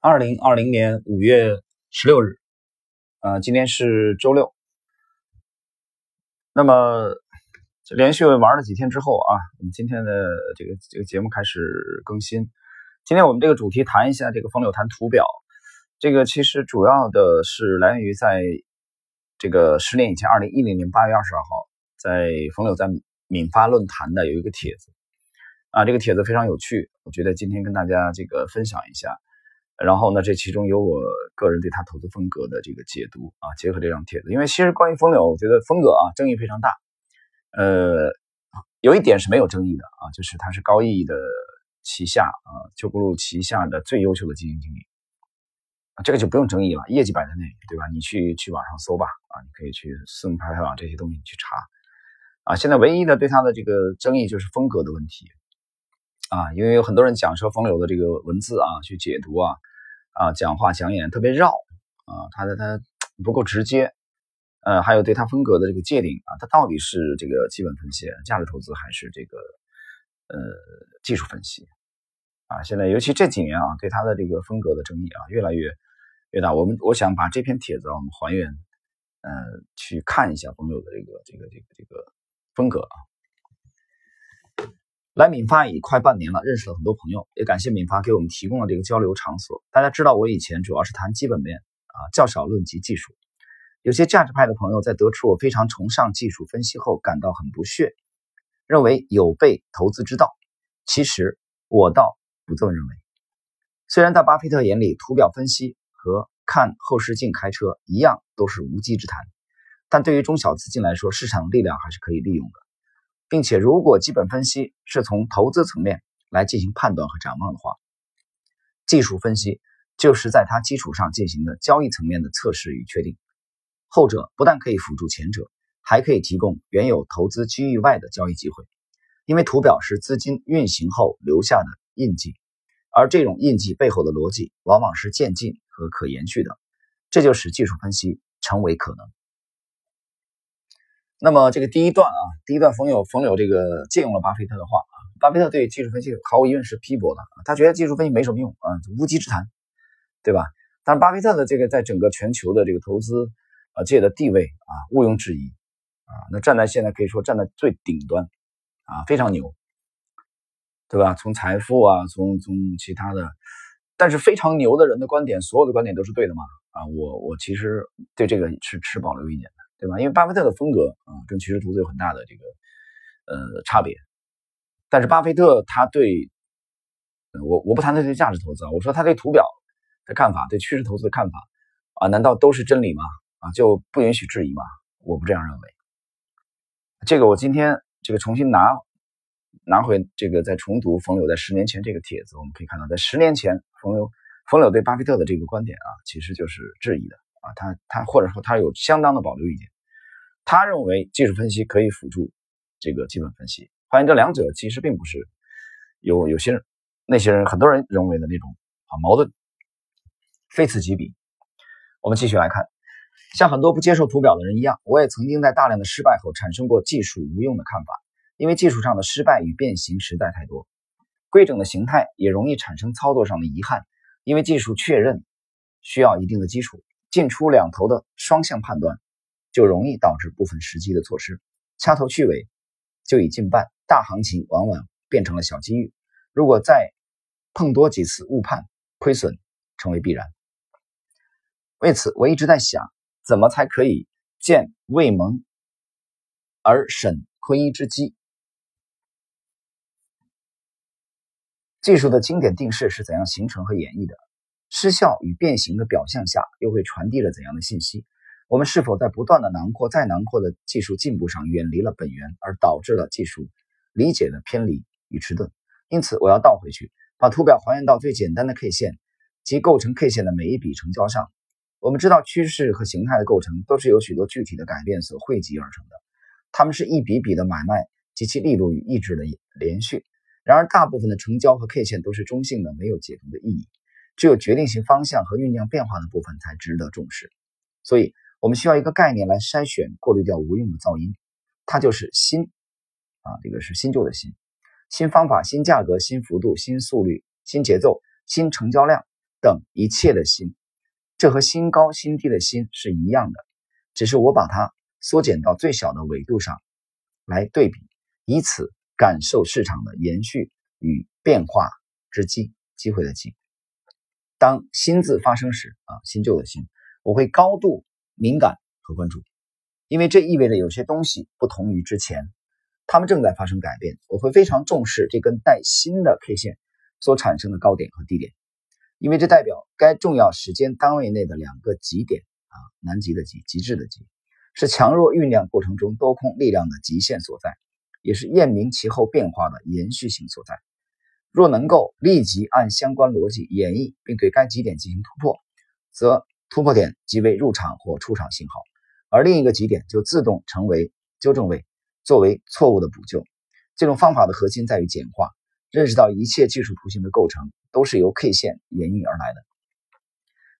二零二零年五月十六日，呃，今天是周六。那么连续玩了几天之后啊，我们今天的这个这个节目开始更新。今天我们这个主题谈一下这个冯柳谈图表。这个其实主要的是来源于在这个十年以前，二零一零年八月二十二号，在冯柳在闽发论坛的有一个帖子。啊，这个帖子非常有趣，我觉得今天跟大家这个分享一下。然后呢，这其中有我个人对他投资风格的这个解读啊，结合这张帖子。因为其实关于风流，我觉得风格啊争议非常大。呃，有一点是没有争议的啊，就是他是高毅的旗下啊，旧步路旗下的最优秀的基金经理，这个就不用争议了，业绩摆在那里，对吧？你去去网上搜吧啊，你可以去私募排排网这些东西你去查啊。现在唯一的对他的这个争议就是风格的问题。啊，因为有很多人讲说风流的这个文字啊，去解读啊，啊，讲话讲演特别绕啊，他的他不够直接，呃，还有对他风格的这个界定啊，他到底是这个基本分析、价值投资还是这个呃技术分析啊？现在尤其这几年啊，对他的这个风格的争议啊，越来越越大。我们我想把这篇帖子啊，我们还原，呃，去看一下冯柳的这个这个这个这个风格啊。来闽发已快半年了，认识了很多朋友，也感谢闽发给我们提供了这个交流场所。大家知道我以前主要是谈基本面啊，较少论及技术。有些价值派的朋友在得出我非常崇尚技术分析后，感到很不屑，认为有悖投资之道。其实我倒不这么认为。虽然在巴菲特眼里，图表分析和看后视镜开车一样都是无稽之谈，但对于中小资金来说，市场力量还是可以利用的。并且，如果基本分析是从投资层面来进行判断和展望的话，技术分析就是在它基础上进行的交易层面的测试与确定。后者不但可以辅助前者，还可以提供原有投资机遇外的交易机会。因为图表是资金运行后留下的印记，而这种印记背后的逻辑往往是渐进和可延续的，这就使技术分析成为可能。那么这个第一段啊，第一段冯友冯柳这个借用了巴菲特的话啊，巴菲特对技术分析毫无疑问是批驳的，他觉得技术分析没什么用啊，无稽之谈，对吧？但是巴菲特的这个在整个全球的这个投资啊界的地位啊毋庸置疑啊，那站在现在可以说站在最顶端啊，非常牛，对吧？从财富啊，从从其他的，但是非常牛的人的观点，所有的观点都是对的吗？啊，我我其实对这个是持保留意见的。对吧？因为巴菲特的风格啊，跟趋势投资有很大的这个呃差别。但是巴菲特他对，我我不谈他对价值投资啊，我说他对图表的看法，对趋势投资的看法啊，难道都是真理吗？啊，就不允许质疑吗？我不这样认为。这个我今天这个重新拿拿回这个再重读冯柳在十年前这个帖子，我们可以看到，在十年前冯柳冯柳对巴菲特的这个观点啊，其实就是质疑的。啊，他他或者说他有相当的保留意见，他认为技术分析可以辅助这个基本分析，发现这两者其实并不是有有些人那些人很多人认为的那种啊矛盾，非此即彼。我们继续来看，像很多不接受图表的人一样，我也曾经在大量的失败后产生过技术无用的看法，因为技术上的失败与变形实在太多，规整的形态也容易产生操作上的遗憾，因为技术确认需要一定的基础。进出两头的双向判断，就容易导致部分时机的错失，掐头去尾就已近半，大行情往往变成了小机遇。如果再碰多几次误判，亏损成为必然。为此，我一直在想，怎么才可以见未萌而审坤一之机？技术的经典定式是怎样形成和演绎的？失效与变形的表象下，又会传递了怎样的信息？我们是否在不断的囊括、再囊括的技术进步上远离了本源，而导致了技术理解的偏离与迟钝？因此，我要倒回去，把图表还原到最简单的 K 线及构成 K 线的每一笔成交上。我们知道，趋势和形态的构成都是由许多具体的改变所汇集而成的，它们是一笔笔的买卖及其力度与意志的连续。然而，大部分的成交和 K 线都是中性的，没有解读的意义。只有决定性方向和酝酿变化的部分才值得重视，所以我们需要一个概念来筛选、过滤掉无用的噪音，它就是新啊，这个是新旧的新，新方法、新价格、新幅度、新速率、新节奏、新成交量、等一切的新，这和新高新低的新是一样的，只是我把它缩减到最小的维度上来对比，以此感受市场的延续与变化之机，机会的机。当新字发生时啊，新旧的新，我会高度敏感和关注，因为这意味着有些东西不同于之前，它们正在发生改变。我会非常重视这根带新的 K 线所产生的高点和低点。因为这代表该重要时间单位内的两个极点啊，南极的极，极致的极，是强弱酝酿过程中多空力量的极限所在，也是验明其后变化的延续性所在。若能够立即按相关逻辑演绎，并对该极点进行突破，则突破点即为入场或出场信号，而另一个极点就自动成为纠正位，作为错误的补救。这种方法的核心在于简化。认识到一切技术图形的构成都是由 K 线演绎而来的，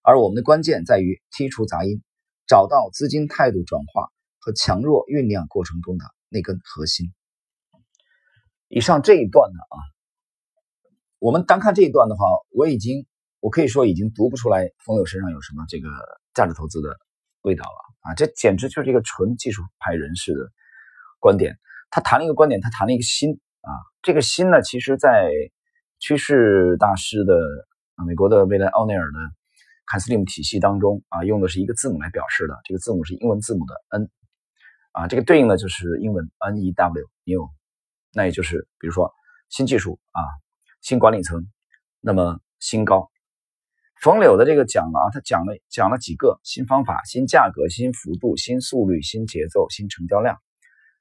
而我们的关键在于剔除杂音，找到资金态度转化和强弱酝酿过程中的那根核心。以上这一段呢啊，我们单看这一段的话，我已经我可以说已经读不出来冯友身上有什么这个价值投资的味道了啊，这简直就是一个纯技术派人士的观点。他谈了一个观点，他谈了一个心。啊，这个心呢，其实，在趋势大师的，美国的未来奥内尔的凯斯利姆体系当中啊，用的是一个字母来表示的，这个字母是英文字母的 N，啊，这个对应的就是英文 N E W，New，那也就是比如说新技术啊，新管理层，那么新高。冯柳的这个讲了啊，他讲了讲了几个新方法、新价格、新幅度、新速率、新节奏、新成交量。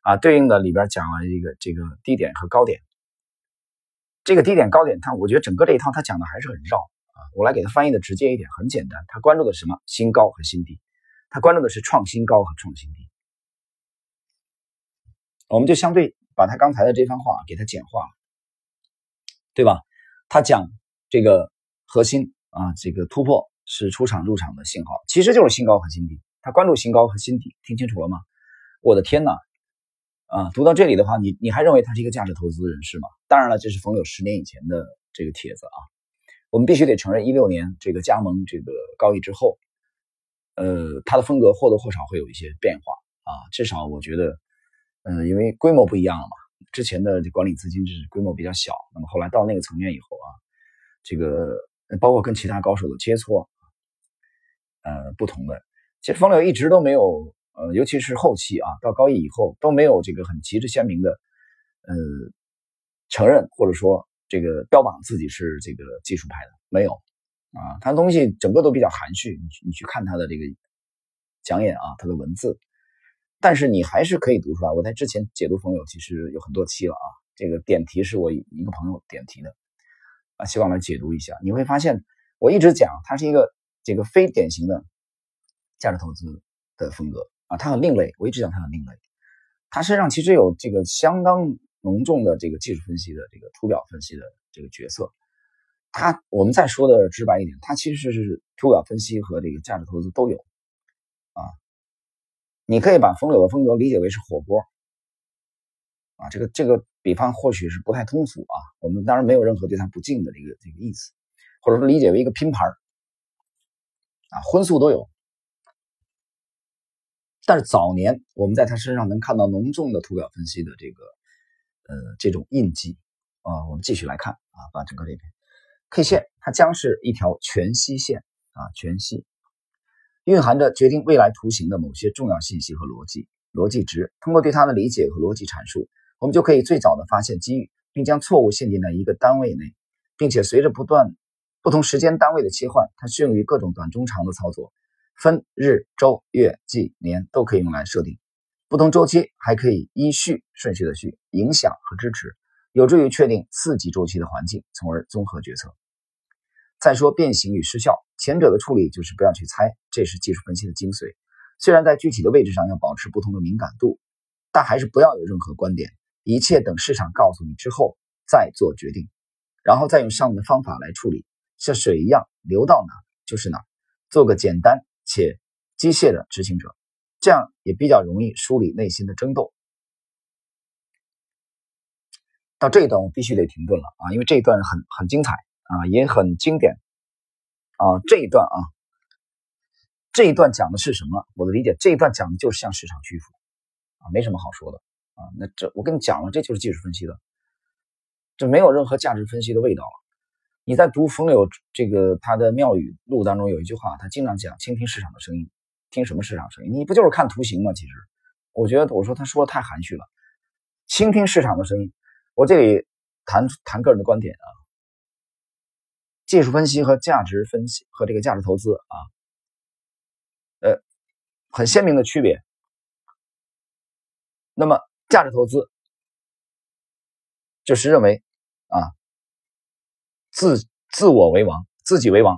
啊，对应的里边讲了一个这个低点和高点，这个低点高点，它我觉得整个这一套它讲的还是很绕啊。我来给它翻译的直接一点，很简单，它关注的什么？新高和新低，它关注的是创新高和创新低。我们就相对把他刚才的这番话给它简化了，对吧？他讲这个核心啊，这个突破是出场入场的信号，其实就是新高和新低。他关注新高和新低，听清楚了吗？我的天哪！啊，读到这里的话，你你还认为他是一个价值投资人士吗？当然了，这是冯柳十年以前的这个帖子啊。我们必须得承认，一六年这个加盟这个高毅之后，呃，他的风格或多或少会有一些变化啊。至少我觉得，嗯，因为规模不一样了嘛。之前的管理资金就是规模比较小，那么后来到那个层面以后啊，这个包括跟其他高手的切磋，呃，不同的。其实风流一直都没有。呃，尤其是后期啊，到高一以后都没有这个很旗帜鲜明的，呃，承认或者说这个标榜自己是这个技术派的，没有啊，他东西整个都比较含蓄，你你去看他的这个讲演啊，他的文字，但是你还是可以读出来。我在之前解读朋友其实有很多期了啊，这个点题是我一个朋友点题的啊，希望来解读一下，你会发现我一直讲他是一个这个非典型的价值投资的风格。啊，他很另类，我一直讲他很另类。他身上其实有这个相当浓重的这个技术分析的这个图表分析的这个角色。他我们再说的直白一点，他其实是图表分析和这个价值投资都有。啊，你可以把风柳的风格理解为是火锅。啊，这个这个比方或许是不太通俗啊，我们当然没有任何对他不敬的这个这个意思，或者说理解为一个拼盘啊，荤素都有。但是早年我们在他身上能看到浓重的图表分析的这个呃这种印记啊，我们继续来看啊，把整个这篇 K 线，它将是一条全息线啊，全息蕴含着决定未来图形的某些重要信息和逻辑逻辑值。通过对它的理解和逻辑阐述，我们就可以最早的发现机遇，并将错误限定在一个单位内，并且随着不断不同时间单位的切换，它适用于各种短、中、长的操作。分日、周、月、季、年都可以用来设定，不同周期还可以依序顺序的序影响和支持，有助于确定次级周期的环境，从而综合决策。再说变形与失效，前者的处理就是不要去猜，这是技术分析的精髓。虽然在具体的位置上要保持不同的敏感度，但还是不要有任何观点，一切等市场告诉你之后再做决定，然后再用上面的方法来处理，像水一样流到哪就是哪，做个简单。且机械的执行者，这样也比较容易梳理内心的争斗。到这一段我必须得停顿了啊，因为这一段很很精彩啊，也很经典。啊，这一段啊，这一段讲的是什么？我的理解，这一段讲的就是向市场屈服啊，没什么好说的啊。那这我跟你讲了，这就是技术分析的，这没有任何价值分析的味道了。你在读冯柳这个他的妙语录当中有一句话，他经常讲倾听市场的声音，听什么市场声音？你不就是看图形吗？其实，我觉得我说他说的太含蓄了，倾听市场的声音。我这里谈谈个人的观点啊。技术分析和价值分析和这个价值投资啊，呃，很鲜明的区别。那么价值投资就是认为啊，自自我为王，自己为王；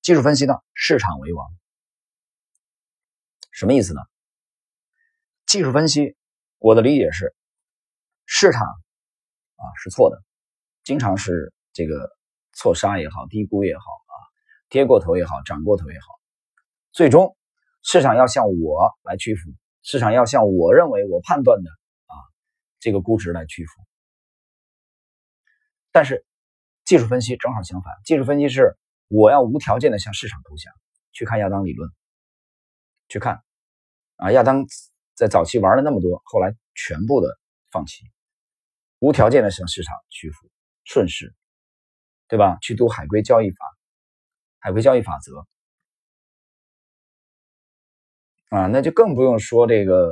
技术分析呢，市场为王。什么意思呢？技术分析，我的理解是，市场啊是错的，经常是这个。错杀也好，低估也好啊，跌过头也好，涨过头也好，最终市场要向我来屈服，市场要向我认为我判断的啊这个估值来屈服。但是技术分析正好相反，技术分析是我要无条件的向市场投降，去看亚当理论，去看啊亚当在早期玩了那么多，后来全部的放弃，无条件的向市场屈服，顺势。对吧？去读海归交易法，海归交易法则啊，那就更不用说这个，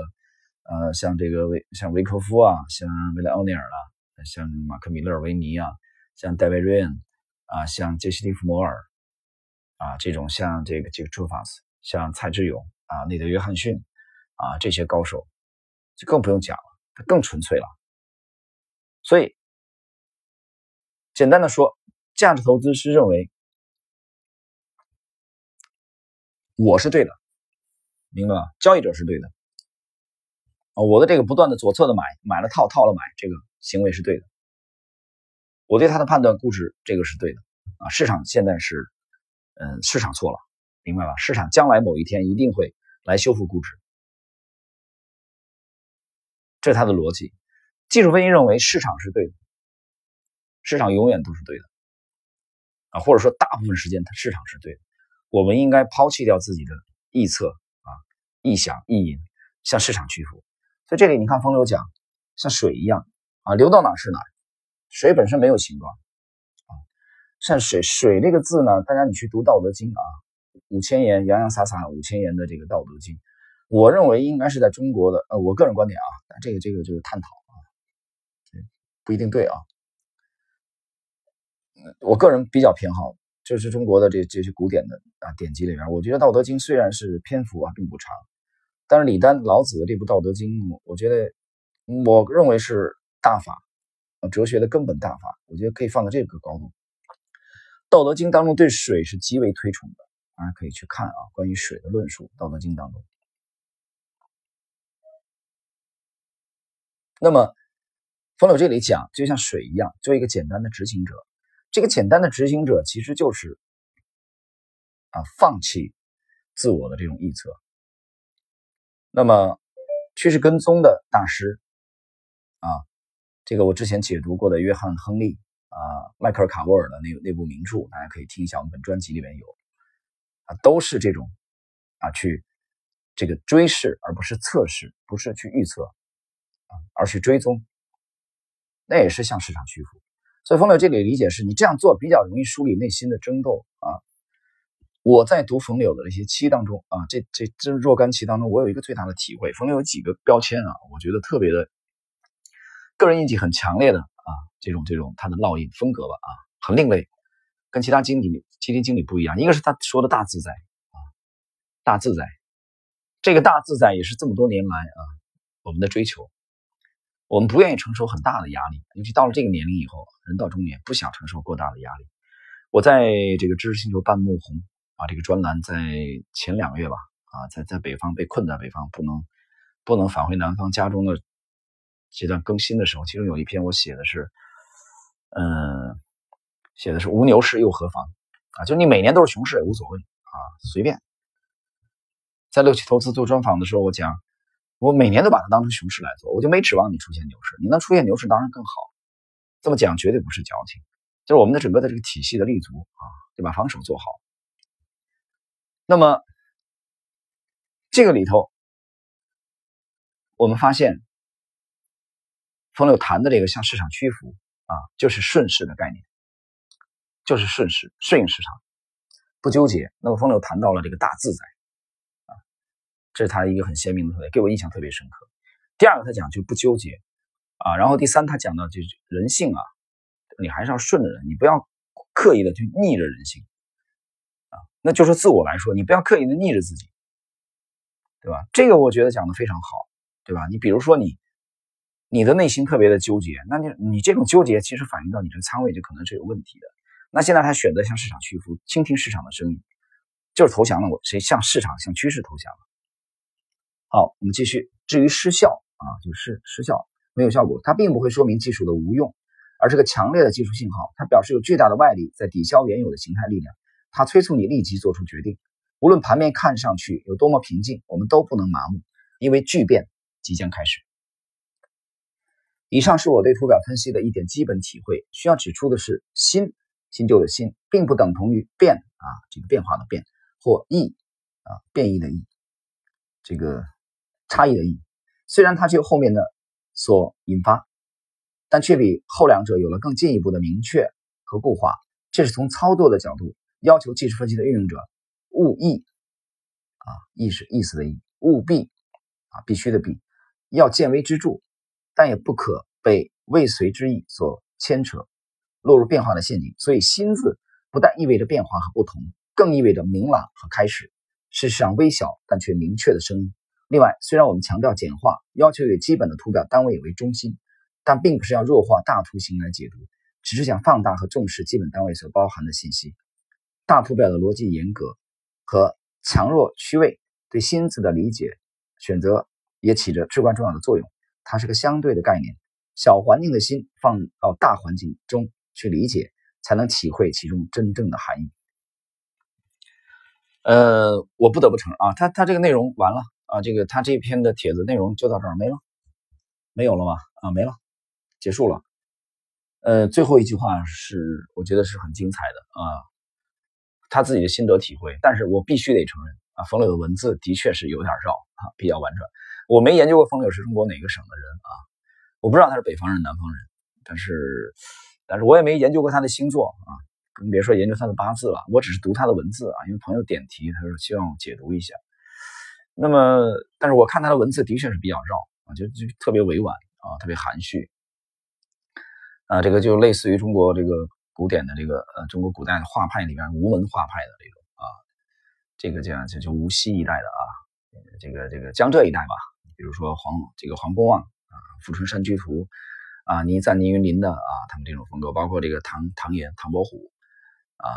呃，像这个维像维科夫啊，像维莱奥尼尔啊，像马克米勒维尼啊，像戴维瑞恩啊，像杰西·蒂弗摩尔啊，这种像这个这个朱法斯，像蔡志勇啊，内德·约翰逊啊，这些高手就更不用讲了，他更纯粹了。所以，简单的说。价值投资是认为我是对的，明白吗？交易者是对的啊，我的这个不断的左侧的买，买了套，套了买，这个行为是对的。我对他的判断估值，这个是对的啊。市场现在是，嗯，市场错了，明白吧？市场将来某一天一定会来修复估值，这是他的逻辑。技术分析认为市场是对的，市场永远都是对的。或者说大部分时间它市场是对的，我们应该抛弃掉自己的臆测啊、臆想、意淫，向市场屈服。所以这里你看风流讲，像水一样啊，流到哪是哪。水本身没有形状啊，像水水这个字呢，大家你去读《道德经》啊，五千言洋洋洒洒五千言的这个《道德经》，我认为应该是在中国的呃，我个人观点啊，这个这个就是探讨啊，不一定对啊。我个人比较偏好，就是中国的这这些古典的啊典籍里边，我觉得《道德经》虽然是篇幅啊并不长，但是李丹老子的这部《道德经》，我觉得我认为是大法，哲学的根本大法，我觉得可以放在这个高度。《道德经》当中对水是极为推崇的，大家可以去看啊关于水的论述，《道德经》当中。那么冯柳这里讲，就像水一样，做一个简单的执行者。这个简单的执行者其实就是啊，放弃自我的这种臆测。那么趋势跟踪的大师啊，这个我之前解读过的约翰·亨利啊、迈克尔·卡沃尔的那那部名著，大家可以听一下，我们本专辑里面有啊，都是这种啊，去这个追视而不是测试，不是去预测啊，而去追踪，那也是向市场屈服。所以，冯柳这里的理解是你这样做比较容易梳理内心的争斗啊。我在读冯柳的那些期当中啊，这这这若干期当中，我有一个最大的体会。冯柳有几个标签啊，我觉得特别的个人印记很强烈的啊，这种这种他的烙印风格吧啊，很另类，跟其他经理基金经理不一样。一个是他说的大自在啊，大自在，这个大自在也是这么多年来啊我们的追求。我们不愿意承受很大的压力，尤其到了这个年龄以后，人到中年不想承受过大的压力。我在这个知识星球半木红啊这个专栏在前两个月吧啊，在在北方被困在北方，不能不能返回南方家中的阶段更新的时候，其中有一篇我写的是，嗯，写的是无牛市又何妨啊？就你每年都是熊市也无所谓啊，随便。在六七投资做专访的时候，我讲。我每年都把它当成熊市来做，我就没指望你出现牛市。你能出现牛市当然更好。这么讲绝对不是矫情，就是我们的整个的这个体系的立足啊，对吧？防守做好那么这个里头，我们发现冯柳谈的这个向市场屈服啊，就是顺势的概念，就是顺势顺应市场，不纠结。那么冯柳谈到了这个大自在，这是他一个很鲜明的特点，给我印象特别深刻。第二个，他讲就不纠结啊，然后第三，他讲到就是人性啊，你还是要顺着人，你不要刻意的去逆着人性啊。那就是自我来说，你不要刻意的逆着自己，对吧？这个我觉得讲的非常好，对吧？你比如说你你的内心特别的纠结，那你你这种纠结其实反映到你这仓位就可能是有问题的。那现在他选择向市场屈服，倾听市场的声音，就是投降了。我谁向市场向趋势投降了？好，我们继续。至于失效。啊，就是失效，没有效果。它并不会说明技术的无用，而是个强烈的技术信号。它表示有巨大的外力在抵消原有的形态力量。它催促你立即做出决定。无论盘面看上去有多么平静，我们都不能麻木，因为巨变即将开始。以上是我对图表分析的一点基本体会。需要指出的是，新新旧的新并不等同于变啊，这个变化的变或异啊，变异的异，这个差异的意义。虽然它具有后面的所引发，但却比后两者有了更进一步的明确和固化。这是从操作的角度要求技术分析的运用者务意啊，意识意思的意，务必啊，必须的必要见微知著，但也不可被未遂之意所牵扯，落入变化的陷阱。所以“新”字不但意味着变化和不同，更意味着明朗和开始。事实上，微小但却明确的声音。另外，虽然我们强调简化，要求以基本的图表单位为中心，但并不是要弱化大图形来解读，只是想放大和重视基本单位所包含的信息。大图表的逻辑严格和强弱区位对新字的理解选择也起着至关重要的作用。它是个相对的概念，小环境的心放到大环境中去理解，才能体会其中真正的含义。呃，我不得不承认啊，他他这个内容完了。啊，这个他这篇的帖子内容就到这儿没了，没有了吗？啊，没了，结束了。呃，最后一句话是我觉得是很精彩的啊，他自己的心得体会。但是我必须得承认啊，冯柳的文字的确是有点绕啊，比较婉转。我没研究过冯柳是中国哪个省的人啊，我不知道他是北方人南方人，但是但是我也没研究过他的星座啊，更别说研究他的八字了。我只是读他的文字啊，因为朋友点题，他说希望我解读一下。那么，但是我看他的文字的确是比较绕啊，就就特别委婉啊，特别含蓄啊，这个就类似于中国这个古典的这个呃中国古代的画派里边吴门画派的这种啊，这个叫就就无锡一带的啊，这个这个江浙一带吧，比如说黄这个黄公望啊，《富春山居图》啊，倪瓒、倪云林的啊，他们这种风格，包括这个唐唐寅、唐伯虎啊，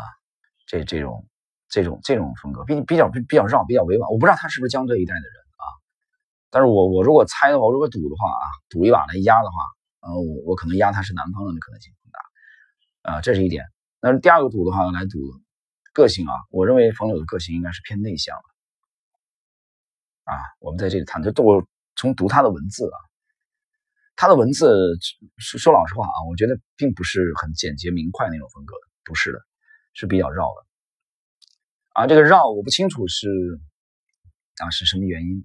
这这种。这种这种风格比比较比较绕，比较委婉。我不知道他是不是江浙一带的人啊，但是我我如果猜的话，我如果赌的话啊，赌一把来压的话，呃，我我可能压他是南方人的可能性更大，啊，这是一点。那第二个赌的话来赌个性啊，我认为冯柳的个性应该是偏内向的，啊，我们在这里谈，就我从读他的文字啊，他的文字说说老实话啊，我觉得并不是很简洁明快那种风格，不是的，是比较绕的。啊，这个绕我不清楚是啊是什么原因，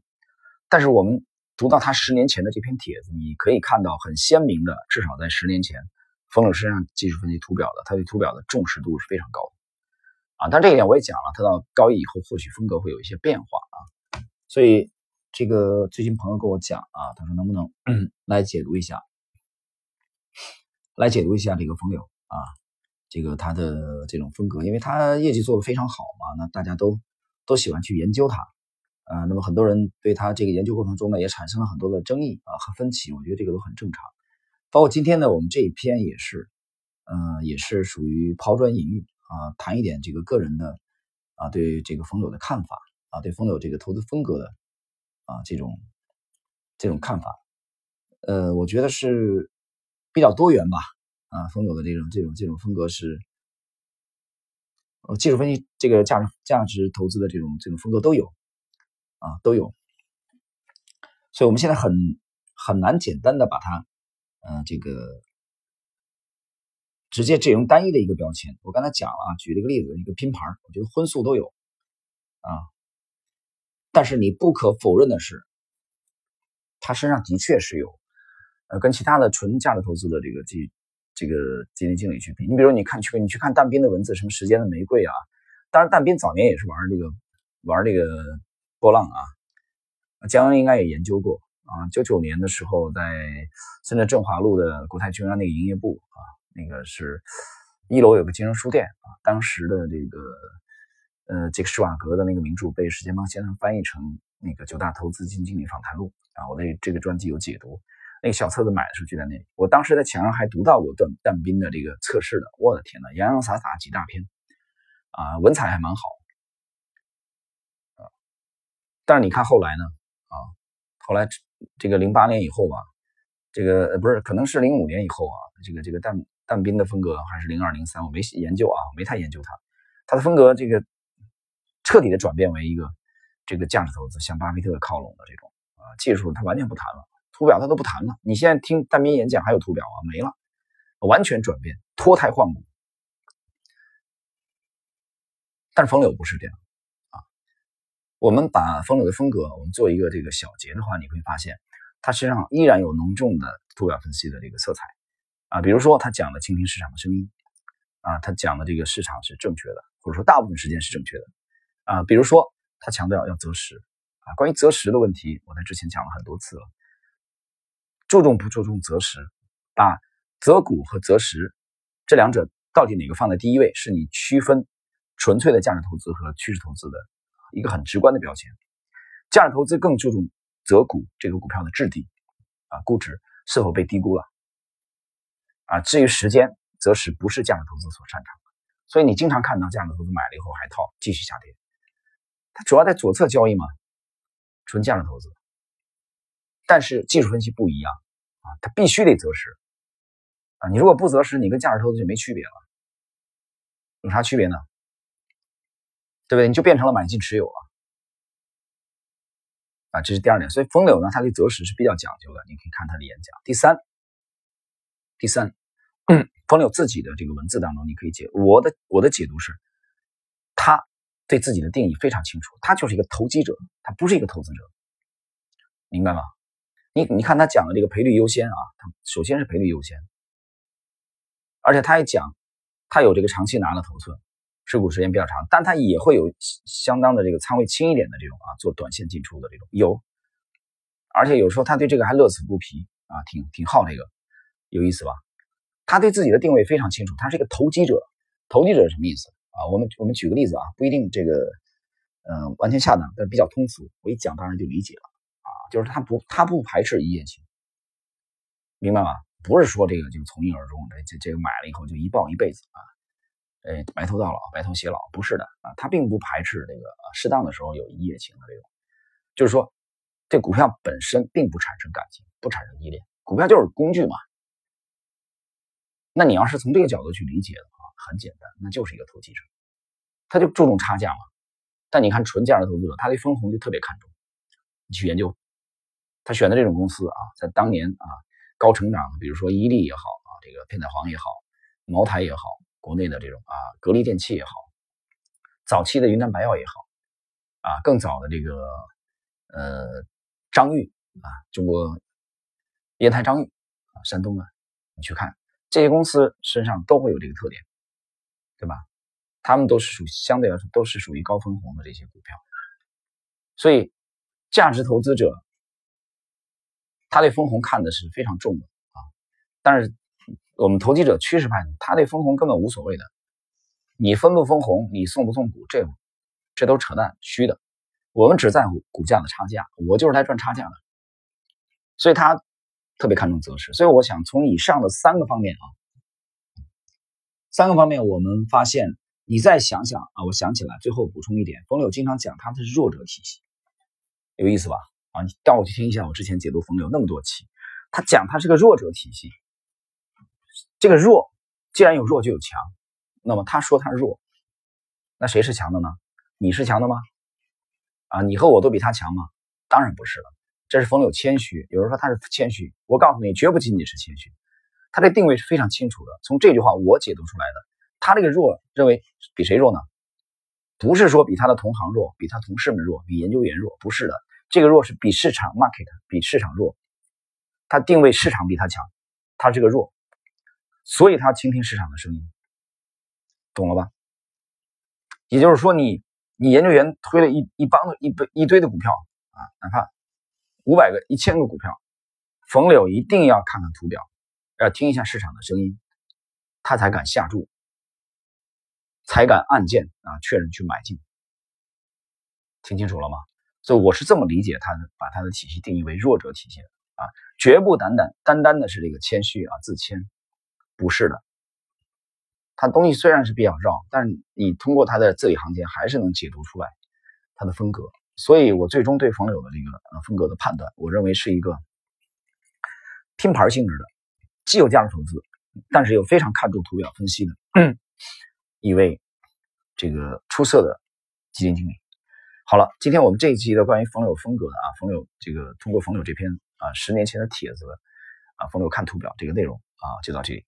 但是我们读到他十年前的这篇帖子，你可以看到很鲜明的，至少在十年前，冯柳身上技术分析图表的，他对图表的重视度是非常高的啊。但这一点我也讲了，他到高一以后或许风格会有一些变化啊。所以这个最近朋友跟我讲啊，他说能不能 来解读一下，来解读一下这个冯柳啊。这个他的这种风格，因为他业绩做得非常好嘛，那大家都都喜欢去研究他，啊，那么很多人对他这个研究过程中呢，也产生了很多的争议啊和分歧，我觉得这个都很正常。包括今天呢，我们这一篇也是，呃，也是属于抛砖引玉啊，谈一点这个个人的啊对这个风柳的看法啊，对风柳这个投资风格的啊这种这种看法，呃，我觉得是比较多元吧。啊，风柳的这种这种这种风格是，呃，技术分析这个价值价值投资的这种这种风格都有，啊，都有。所以我们现在很很难简单的把它，嗯，这个直接只用单一的一个标签。我刚才讲了啊，举了一个例子，一个拼盘，我觉得荤素都有，啊。但是你不可否认的是，他身上的确是有，呃，跟其他的纯价值投资的这个基这个基金经理去比。你比如你看去你去看但斌的文字，什么时间的玫瑰啊，当然但斌早年也是玩这个玩这个波浪啊，江恩应该也研究过啊。九九年的时候，在深圳振华路的国泰君安那个营业部啊，那个是一楼有个金融书店啊，当时的这个。呃，这个施瓦格的那个名著被史建邦先生翻译成那个九大投资基金经理访谈录啊，我对这个专辑有解读，那个小册子买的时候就在那里，我当时在墙上还读到过段但斌的这个测试的，我的天呐，洋洋洒洒几大篇。啊，文采还蛮好。啊，但是你看后来呢？啊，后来这个零八年以后吧，这个不是可能是零五年以后啊，这个这个但但斌的风格还是零二零三，我没研究啊，没太研究他，他的风格这个。彻底的转变为一个这个价值投资，向巴菲特靠拢的这种啊技术，他完全不谈了，图表他都不谈了。你现在听但斌演讲还有图表啊？没了，完全转变，脱胎换骨。但是冯柳不是这样啊。我们把冯柳的风格，我们做一个这个小结的话，你会发现他身上依然有浓重的图表分析的这个色彩啊。比如说他讲的倾听市场的声音啊，他讲的这个市场是正确的，或者说大部分时间是正确的。啊，比如说他强调要择时啊，关于择时的问题，我在之前讲了很多次了。注重不注重择时，把择股和择时这两者到底哪个放在第一位，是你区分纯粹的价值投资和趋势投资的一个很直观的标签。价值投资更注重择股这个股票的质地啊，估值是否被低估了啊。至于时间，择时不是价值投资所擅长的，所以你经常看到价值投资买了以后还套，继续下跌。它主要在左侧交易嘛，纯价值投资。但是技术分析不一样，它必须得择时啊。你如果不择时，你跟价值投资就没区别了。有啥区别呢？对不对？你就变成了买进持有了啊。这是第二点。所以风柳呢，他对择时是比较讲究的。你可以看他的演讲。第三，第三，风柳自己的这个文字当中，你可以解我的我的解读是，他。对自己的定义非常清楚，他就是一个投机者，他不是一个投资者，明白吗？你你看他讲的这个赔率优先啊，他首先是赔率优先，而且他也讲，他有这个长期拿的头寸，持股时间比较长，但他也会有相当的这个仓位轻一点的这种啊，做短线进出的这种有，而且有时候他对这个还乐此不疲啊，挺挺好这个，有意思吧？他对自己的定位非常清楚，他是一个投机者，投机者是什么意思？啊，我们我们举个例子啊，不一定这个，嗯，完全恰当，但比较通俗。我一讲，当然就理解了。就是他不，他不排斥一夜情，明白吗？不是说这个就从一而终，这这这个买了以后就一抱一辈子啊，哎，白头到老，白头偕老，不是的啊。他并不排斥这个适当的时候有一夜情的这种，就是说，这股票本身并不产生感情，不产生依恋，股票就是工具嘛。那你要是从这个角度去理解的话，很简单，那就是一个投机者，他就注重差价嘛。但你看纯价值投资者，他对分红就特别看重。你去研究，他选的这种公司啊，在当年啊高成长，比如说伊利也好啊，这个片仔癀也好，茅台也好，国内的这种啊格力电器也好，早期的云南白药也好，啊更早的这个呃张裕啊，中国烟台张裕啊，山东的，你去看这些公司身上都会有这个特点。对吧？他们都是属相对来说都是属于高分红的这些股票，所以价值投资者他对分红看的是非常重的啊。但是我们投机者趋势派，他对分红根本无所谓的。你分不分红，你送不送股，这这都扯淡，虚的。我们只在乎股价的差价，我就是来赚差价的。所以他特别看重择时。所以我想从以上的三个方面啊。三个方面，我们发现，你再想想啊，我想起来，最后补充一点，冯柳经常讲他的弱者体系，有意思吧？啊，你带我去听一下我之前解读冯柳那么多期，他讲他是个弱者体系，这个弱，既然有弱就有强，那么他说他弱，那谁是强的呢？你是强的吗？啊，你和我都比他强吗？当然不是了，这是冯柳谦虚，有人说他是谦虚，我告诉你，绝不仅仅是谦虚。他的定位是非常清楚的。从这句话我解读出来的，他这个弱认为比谁弱呢？不是说比他的同行弱，比他同事们弱，比研究员弱，不是的，这个弱是比市场 market 比市场弱，他定位市场比他强，他这个弱，所以他倾听市场的声音，懂了吧？也就是说，你你研究员推了一一帮子一堆一堆的股票啊，哪怕五百个、一千个股票，冯柳一定要看看图表，要听一下市场的声音，他才敢下注。才敢按键啊确认去买进，听清楚了吗？所以我是这么理解他的，把他的体系定义为弱者体系的啊，绝不单单单单的是这个谦虚啊自谦，不是的。他东西虽然是比较绕，但是你通过他的字里行间还是能解读出来他的风格。所以我最终对冯柳的这个呃风格的判断，我认为是一个拼盘性质的，既有价值投资，但是又非常看重图表分析的。一位这个出色的基金经理。好了，今天我们这一期的关于冯柳风格的啊，冯柳这个通过冯柳这篇啊十年前的帖子啊，冯柳看图表这个内容啊，就到这里。